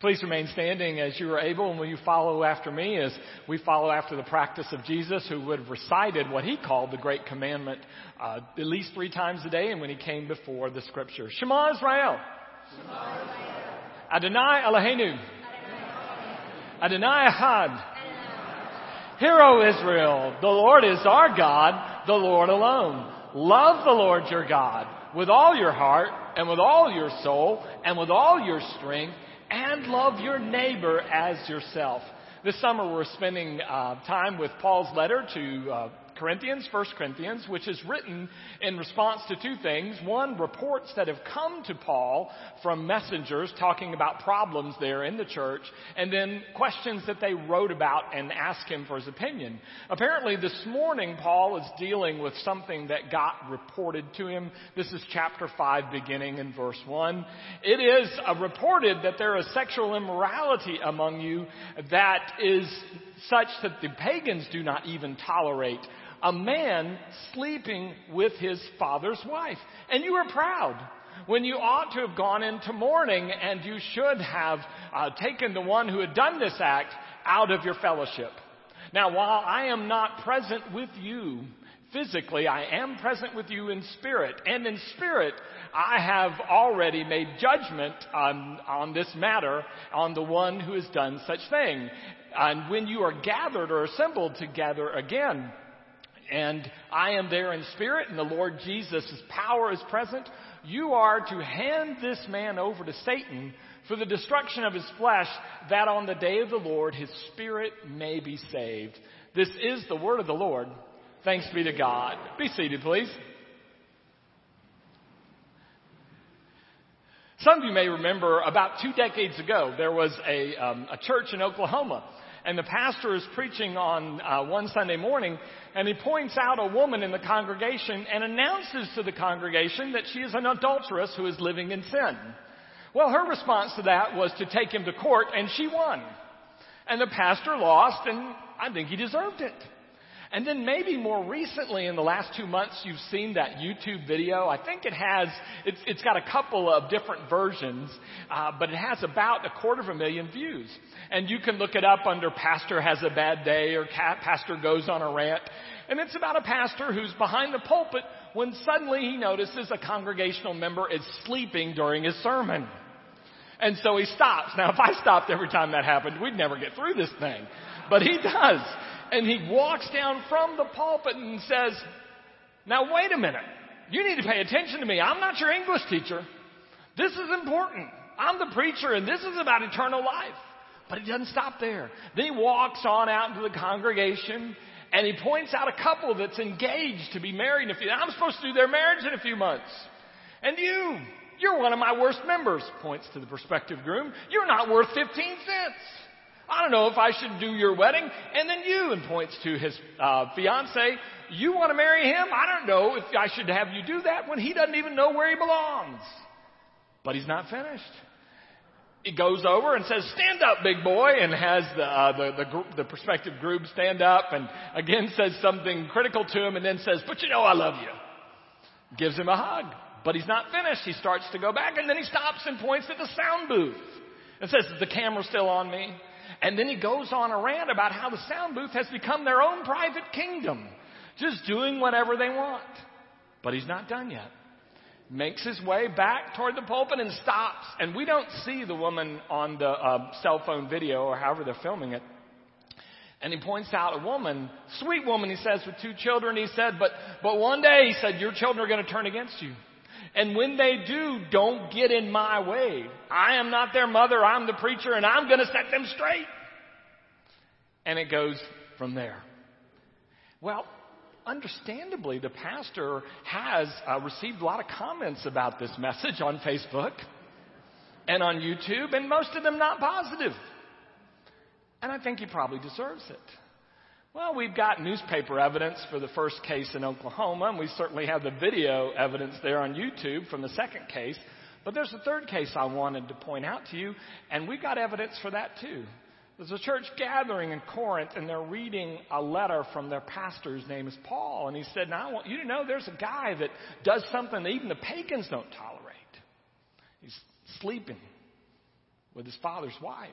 Please remain standing as you are able, and will you follow after me as we follow after the practice of Jesus, who would have recited what he called the Great Commandment uh, at least three times a day, and when he came before the Scripture. Shema Israel. Shema Israel. Adonai Eloheinu. Adonai Echad. Hear, O Israel, the Lord is our God, the Lord alone. Love the Lord your God with all your heart, and with all your soul, and with all your strength and love your neighbor as yourself. This summer we're spending uh, time with Paul's letter to uh, Corinthians, 1 Corinthians, which is written in response to two things. One, reports that have come to Paul from messengers talking about problems there in the church, and then questions that they wrote about and asked him for his opinion. Apparently this morning Paul is dealing with something that got reported to him. This is chapter 5 beginning in verse 1. It is uh, reported that there is sexual immorality among you that is such that the pagans do not even tolerate a man sleeping with his father's wife. And you are proud when you ought to have gone into mourning and you should have uh, taken the one who had done this act out of your fellowship. Now, while I am not present with you physically, I am present with you in spirit. And in spirit, I have already made judgment on, on this matter on the one who has done such thing. And when you are gathered or assembled together again, and I am there in spirit, and the Lord Jesus' power is present, you are to hand this man over to Satan for the destruction of his flesh, that on the day of the Lord his spirit may be saved. This is the word of the Lord. Thanks be to God. Be seated, please. Some of you may remember about two decades ago, there was a, um, a church in Oklahoma and the pastor is preaching on uh, one Sunday morning, and he points out a woman in the congregation and announces to the congregation that she is an adulteress who is living in sin. Well, her response to that was to take him to court, and she won. And the pastor lost, and I think he deserved it. And then maybe more recently in the last two months, you've seen that YouTube video. I think it has, it's, it's got a couple of different versions, uh, but it has about a quarter of a million views. And you can look it up under Pastor Has a Bad Day or Pastor Goes on a Rant. And it's about a pastor who's behind the pulpit when suddenly he notices a congregational member is sleeping during his sermon. And so he stops. Now, if I stopped every time that happened, we'd never get through this thing. But he does and he walks down from the pulpit and says, Now wait a minute. You need to pay attention to me. I'm not your English teacher. This is important. I'm the preacher and this is about eternal life. But he doesn't stop there. Then he walks on out into the congregation and he points out a couple that's engaged to be married in a few. I'm supposed to do their marriage in a few months. And you, you're one of my worst members, points to the prospective groom. You're not worth 15 cents. I don't know if I should do your wedding. And then you, and points to his uh, fiance, you want to marry him? I don't know if I should have you do that when he doesn't even know where he belongs. But he's not finished. He goes over and says, stand up, big boy, and has the, uh, the, the, the prospective group stand up and again says something critical to him and then says, but you know I love you. Gives him a hug. But he's not finished. He starts to go back and then he stops and points at the sound booth and says, is the camera still on me? And then he goes on a rant about how the sound booth has become their own private kingdom, just doing whatever they want. But he's not done yet. Makes his way back toward the pulpit and stops. And we don't see the woman on the uh, cell phone video or however they're filming it. And he points out a woman, sweet woman, he says, with two children. He said, but, but one day, he said, your children are going to turn against you. And when they do, don't get in my way. I am not their mother. I'm the preacher and I'm going to set them straight. And it goes from there. Well, understandably, the pastor has uh, received a lot of comments about this message on Facebook and on YouTube, and most of them not positive. And I think he probably deserves it. Well, we've got newspaper evidence for the first case in Oklahoma, and we certainly have the video evidence there on YouTube from the second case. But there's a third case I wanted to point out to you, and we've got evidence for that too. There's a church gathering in Corinth, and they're reading a letter from their pastor's name is Paul. And he said, Now I want you to know there's a guy that does something that even the pagans don't tolerate. He's sleeping with his father's wife.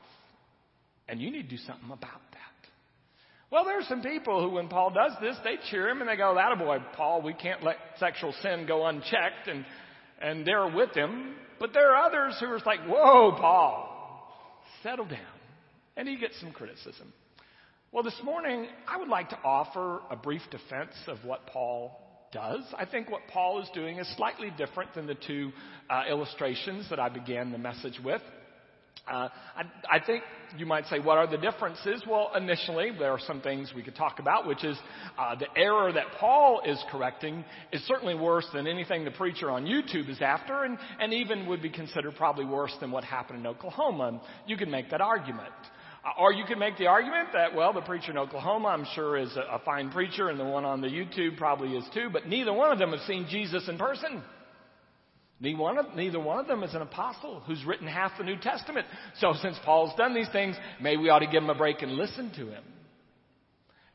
And you need to do something about that. Well, there are some people who, when Paul does this, they cheer him and they go, boy, Paul, we can't let sexual sin go unchecked. And, and they're with him. But there are others who are like, whoa, Paul, settle down. And he gets some criticism. Well, this morning, I would like to offer a brief defense of what Paul does. I think what Paul is doing is slightly different than the two uh, illustrations that I began the message with. Uh, I, I, think you might say, what are the differences? Well, initially, there are some things we could talk about, which is uh, the error that Paul is correcting is certainly worse than anything the preacher on YouTube is after, and, and even would be considered probably worse than what happened in Oklahoma. You could make that argument. Uh, or you could make the argument that, well, the preacher in Oklahoma, I'm sure, is a, a fine preacher, and the one on the YouTube probably is too, but neither one of them have seen Jesus in person. Neither one, of, them is an apostle who's written half the New Testament. So since Paul's done these things, maybe we ought to give him a break and listen to him.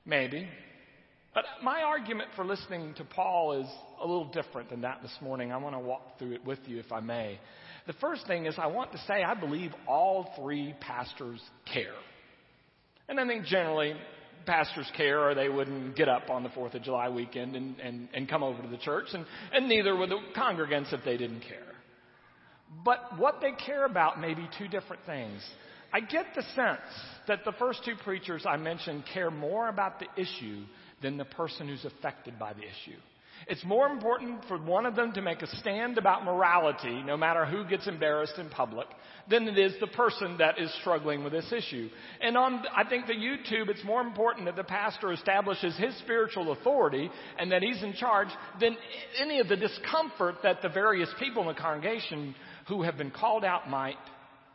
Maybe. But my argument for listening to Paul is a little different than that this morning. I want to walk through it with you if I may. The first thing is I want to say I believe all three pastors care. And I think generally pastors care or they wouldn't get up on the 4th of July weekend and, and, and come over to the church, and, and neither would the congregants if they didn't care. But what they care about may be two different things. I get the sense that the first two preachers I mentioned care more about the issue than the person who's affected by the issue. It's more important for one of them to make a stand about morality, no matter who gets embarrassed in public, than it is the person that is struggling with this issue. And on, I think the YouTube, it's more important that the pastor establishes his spiritual authority and that he's in charge than any of the discomfort that the various people in the congregation who have been called out might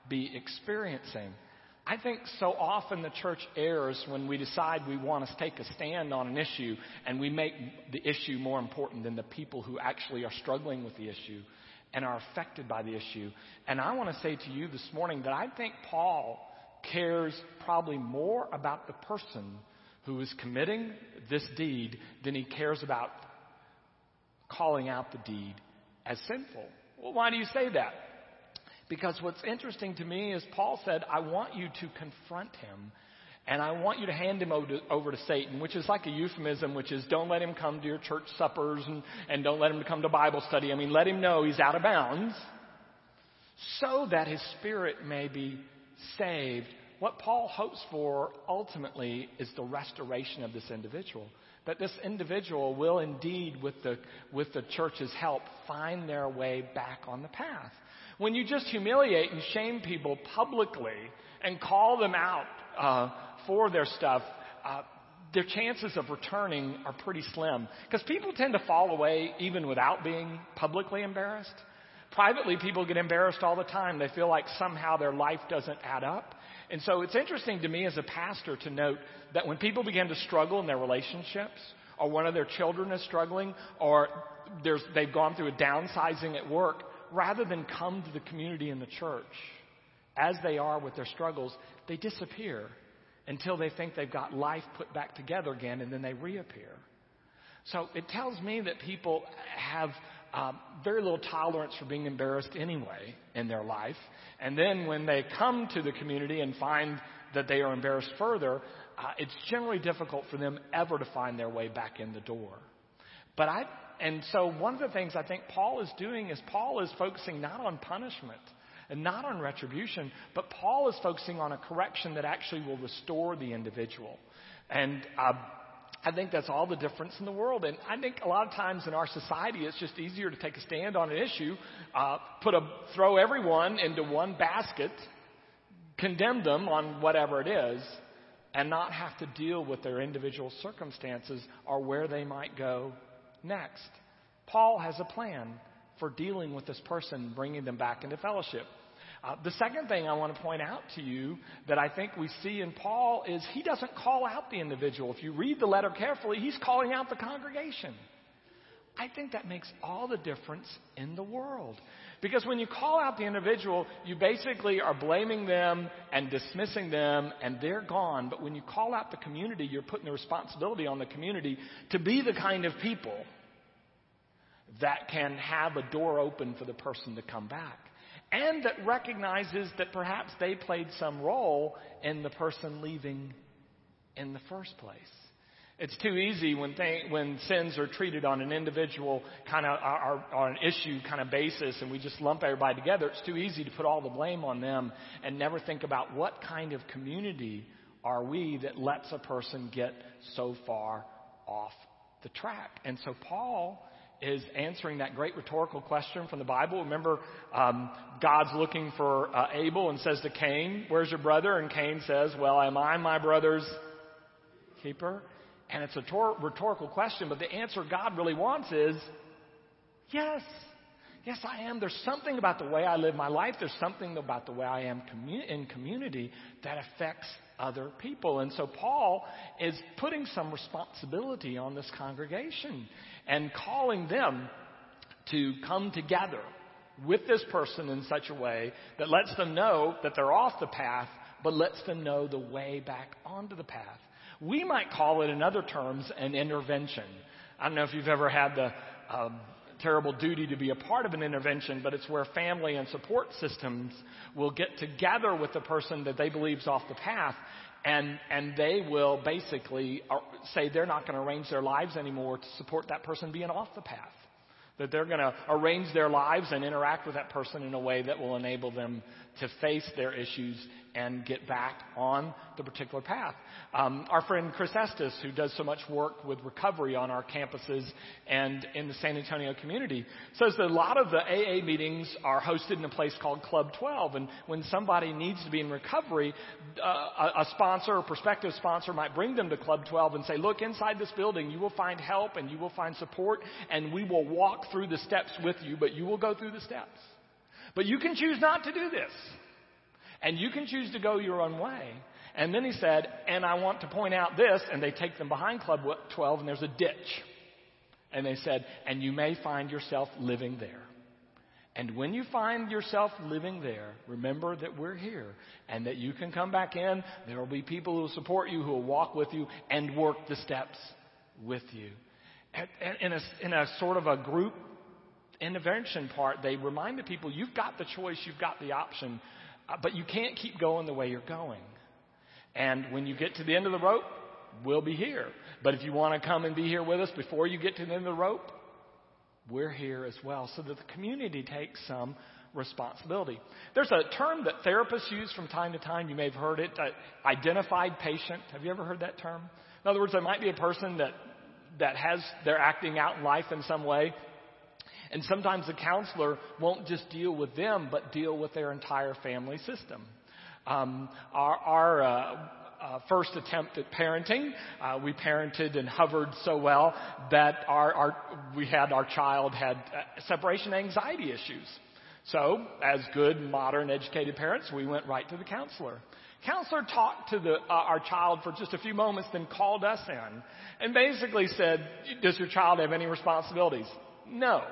be experiencing. I think so often the church errs when we decide we want to take a stand on an issue and we make the issue more important than the people who actually are struggling with the issue and are affected by the issue. And I want to say to you this morning that I think Paul cares probably more about the person who is committing this deed than he cares about calling out the deed as sinful. Well, why do you say that? Because what's interesting to me is Paul said, I want you to confront him and I want you to hand him over to, over to, Satan, which is like a euphemism, which is don't let him come to your church suppers and, and don't let him come to Bible study. I mean, let him know he's out of bounds so that his spirit may be saved. What Paul hopes for ultimately is the restoration of this individual. That this individual will indeed, with the, with the church's help, find their way back on the path. When you just humiliate and shame people publicly and call them out uh, for their stuff, uh, their chances of returning are pretty slim. Because people tend to fall away even without being publicly embarrassed. Privately, people get embarrassed all the time. They feel like somehow their life doesn't add up. And so it's interesting to me as a pastor to note that when people begin to struggle in their relationships, or one of their children is struggling, or they've gone through a downsizing at work, rather than come to the community and the church as they are with their struggles, they disappear until they think they've got life put back together again and then they reappear. So it tells me that people have um, very little tolerance for being embarrassed anyway in their life. And then when they come to the community and find that they are embarrassed further, uh, it's generally difficult for them ever to find their way back in the door. But I and so one of the things I think Paul is doing is Paul is focusing not on punishment and not on retribution, but Paul is focusing on a correction that actually will restore the individual. And uh, I think that's all the difference in the world. And I think a lot of times in our society, it's just easier to take a stand on an issue, uh, put a throw everyone into one basket, condemn them on whatever it is, and not have to deal with their individual circumstances or where they might go next. Paul has a plan for dealing with this person, bringing them back into fellowship. Uh, the second thing I want to point out to you that I think we see in Paul is he doesn't call out the individual. If you read the letter carefully, he's calling out the congregation. I think that makes all the difference in the world. Because when you call out the individual, you basically are blaming them and dismissing them, and they're gone. But when you call out the community, you're putting the responsibility on the community to be the kind of people that can have a door open for the person to come back. and that recognizes that perhaps they played some role in the person leaving in the first place. It's too easy when th- when sins are treated on an individual kind of or an issue kind of basis, and we just lump everybody together. It's too easy to put all the blame on them and never think about what kind of community are we that lets a person get so far off the track. And so Paul is answering that great rhetorical question from the Bible. Remember, um, God's looking for uh, Abel and says to Cain, "Where's your brother?" And Cain says, "Well, am I my brother's keeper?" And it's a tor- rhetorical question, but the answer God really wants is yes. Yes, I am. There's something about the way I live my life. There's something about the way I am in community that affects other people. And so Paul is putting some responsibility on this congregation and calling them to come together with this person in such a way that lets them know that they're off the path, but lets them know the way back onto the path. We might call it, in other terms, an intervention. I don't know if you've ever had the um, terrible duty to be a part of an intervention, but it's where family and support systems will get together with the person that they believe is off the path, and and they will basically uh, say they're not going to arrange their lives anymore to support that person being off the path. That they're going to arrange their lives and interact with that person in a way that will enable them to face their issues and get back on the particular path. Um, our friend Chris Estes, who does so much work with recovery on our campuses and in the San Antonio community, says that a lot of the AA meetings are hosted in a place called Club 12. And when somebody needs to be in recovery, uh, a, a sponsor or prospective sponsor might bring them to Club 12 and say, look, inside this building, you will find help and you will find support and we will walk through the steps with you, but you will go through the steps. But you can choose not to do this. And you can choose to go your own way. And then he said, and I want to point out this, and they take them behind Club 12, and there's a ditch. And they said, and you may find yourself living there. And when you find yourself living there, remember that we're here and that you can come back in. There will be people who will support you, who will walk with you and work the steps with you. In a, in a sort of a group intervention part, they remind the people you've got the choice, you've got the option uh, but you can't keep going the way you're going. And when you get to the end of the rope, we'll be here. But if you want to come and be here with us before you get to the end of the rope, we're here as well. So that the community takes some responsibility. There's a term that therapists use from time to time. You may have heard it. Uh, identified patient. Have you ever heard that term? In other words, there might be a person that that has they're acting out in life in some way and sometimes the counselor won't just deal with them, but deal with their entire family system. Um, our, our uh, uh, first attempt at parenting, uh, we parented and hovered so well that our, our we had our child had uh, separation anxiety issues. So, as good, modern, educated parents, we went right to the counselor. Counselor talked to the, uh, our child for just a few moments, then called us in and basically said, "Does your child have any responsibilities?" No.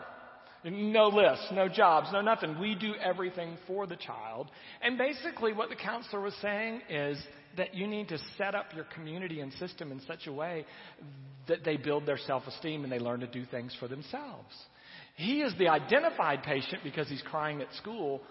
No lists, no jobs, no nothing. We do everything for the child. And basically, what the counselor was saying is that you need to set up your community and system in such a way that they build their self esteem and they learn to do things for themselves. He is the identified patient because he's crying at school,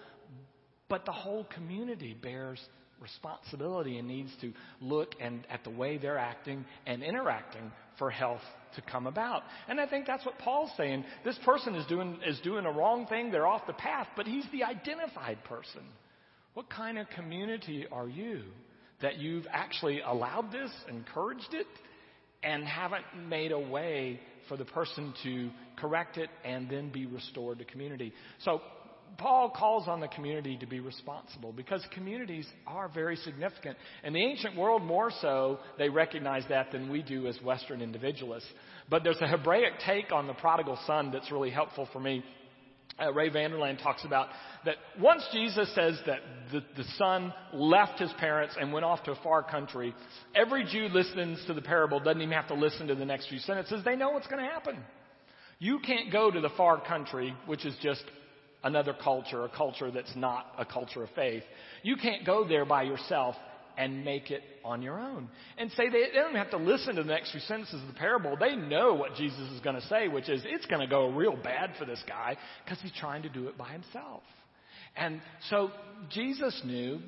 but the whole community bears responsibility and needs to look and at the way they're acting and interacting for health to come about. And I think that's what Paul's saying. This person is doing, is doing a wrong thing. They're off the path, but he's the identified person. What kind of community are you that you've actually allowed this, encouraged it, and haven't made a way for the person to correct it and then be restored to community? So Paul calls on the community to be responsible because communities are very significant. In the ancient world, more so, they recognize that than we do as Western individualists. But there's a Hebraic take on the prodigal son that's really helpful for me. Uh, Ray Vander Laan talks about that once Jesus says that the, the son left his parents and went off to a far country, every Jew listens to the parable doesn't even have to listen to the next few sentences. They know what's going to happen. You can't go to the far country, which is just another culture, a culture that's not a culture of faith. You can't go there by yourself and make it on your own. And say they, they don't have to listen to the next few sentences of the parable. They know what Jesus is going to say, which is it's going to go real bad for this guy because he's trying to do it by himself. And so Jesus knew,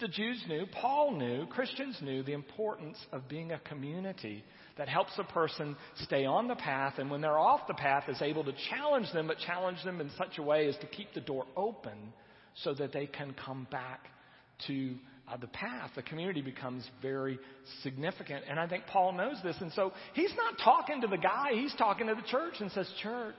the Jews knew, Paul knew, Christians knew the importance of being a community that helps a person stay on the path and when they're off the path is able to challenge them, but challenge them in such a way as to keep the door open so that they can come back to uh, the path. The community becomes very significant. And I think Paul knows this. And so he's not talking to the guy, he's talking to the church and says, Church,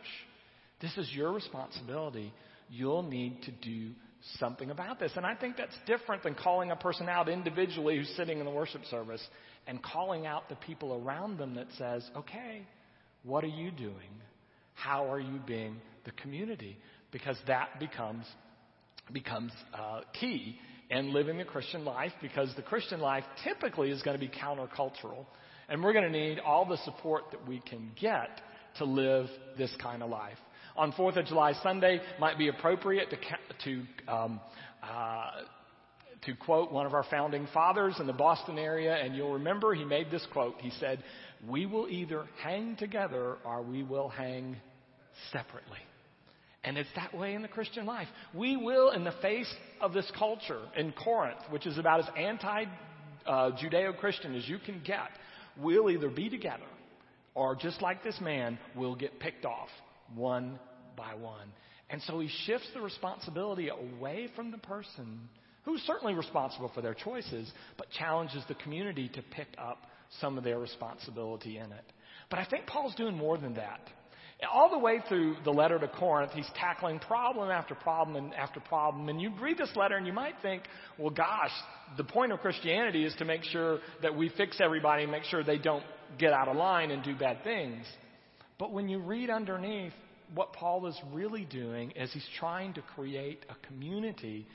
this is your responsibility. You'll need to do something about this. And I think that's different than calling a person out individually who's sitting in the worship service and calling out the people around them that says, okay, what are you doing? How are you being the community? Because that becomes becomes uh, key in living the Christian life because the Christian life typically is going to be countercultural. And we're going to need all the support that we can get to live this kind of life on Fourth of July Sunday might be appropriate to to um, uh, to quote one of our founding fathers in the Boston area, and you'll remember he made this quote. He said, "We will either hang together or we will hang separately." And it's that way in the Christian life. We will, in the face of this culture in Corinth, which is about as anti uh, Judeo Christian as you can get, we'll either be together or just like this man, we'll get picked off one by one. And so he shifts the responsibility away from the person who's certainly responsible for their choices, but challenges the community to pick up some of their responsibility in it. But I think Paul's doing more than that. All the way through the letter to Corinth, he's tackling problem after problem and after problem. And you read this letter and you might think, well, gosh, the point of Christianity is to make sure that we fix everybody and make sure they don't get out of line and do bad things. But when you read underneath, what Paul is really doing is he's trying to create a community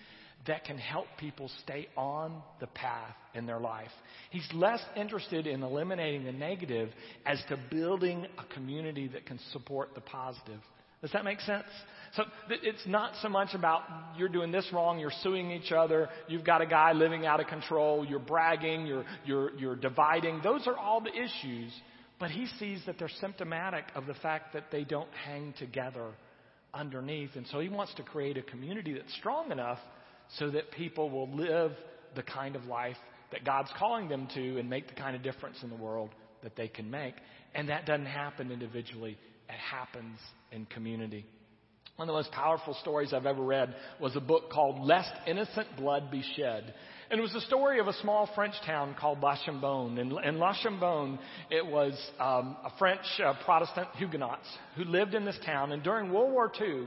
that can help people stay on the path in their life. He's less interested in eliminating the negative as to building a community that can support the positive. Does that make sense? So it's not so much about you're doing this wrong, you're suing each other, you've got a guy living out of control, you're bragging, you're, you're, you're dividing. Those are all the issues. But he sees that they're symptomatic of the fact that they don't hang together underneath. And so he wants to create a community that's strong enough so that people will live the kind of life that God's calling them to and make the kind of difference in the world that they can make. And that doesn't happen individually, it happens in community. One of the most powerful stories I've ever read was a book called Lest Innocent Blood Be Shed. And it was the story of a small French town called La Chambon. And in La Chambon, it was um, a French uh, Protestant Huguenots who lived in this town. And during World War II,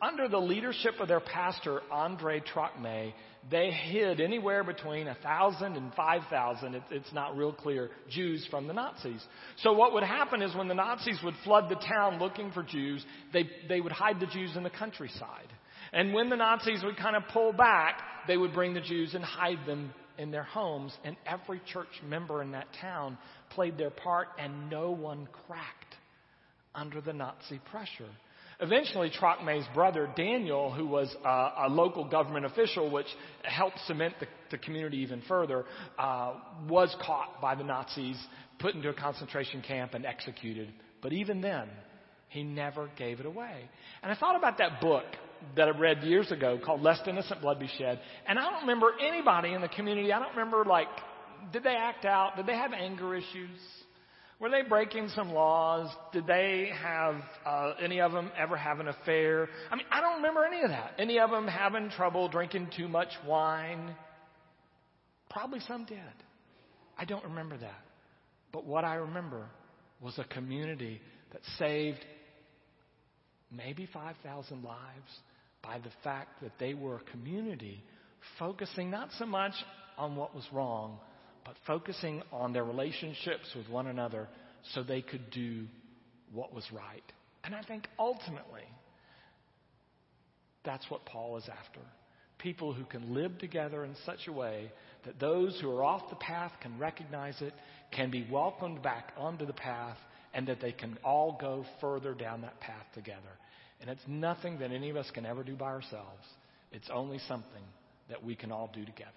under the leadership of their pastor, Andre Trocmé, they hid anywhere between 1,000 and 5,000, it, it's not real clear, Jews from the Nazis. So what would happen is when the Nazis would flood the town looking for Jews, they, they would hide the Jews in the countryside. And when the Nazis would kind of pull back, they would bring the Jews and hide them in their homes. And every church member in that town played their part, and no one cracked under the Nazi pressure. Eventually, Trocmé's brother, Daniel, who was uh, a local government official, which helped cement the, the community even further, uh, was caught by the Nazis, put into a concentration camp, and executed. But even then, he never gave it away. And I thought about that book that I read years ago called Lest Innocent Blood Be Shed. And I don't remember anybody in the community, I don't remember, like, did they act out? Did they have anger issues? Were they breaking some laws? Did they have, uh, any of them ever have an affair? I mean, I don't remember any of that. Any of them having trouble drinking too much wine? Probably some did. I don't remember that. But what I remember was a community that saved maybe 5,000 lives by the fact that they were a community focusing not so much on what was wrong, but focusing on their relationships with one another so they could do what was right. And I think ultimately, that's what Paul is after. People who can live together in such a way that those who are off the path can recognize it, can be welcomed back onto the path, and that they can all go further down that path together. And it's nothing that any of us can ever do by ourselves. It's only something that we can all do together.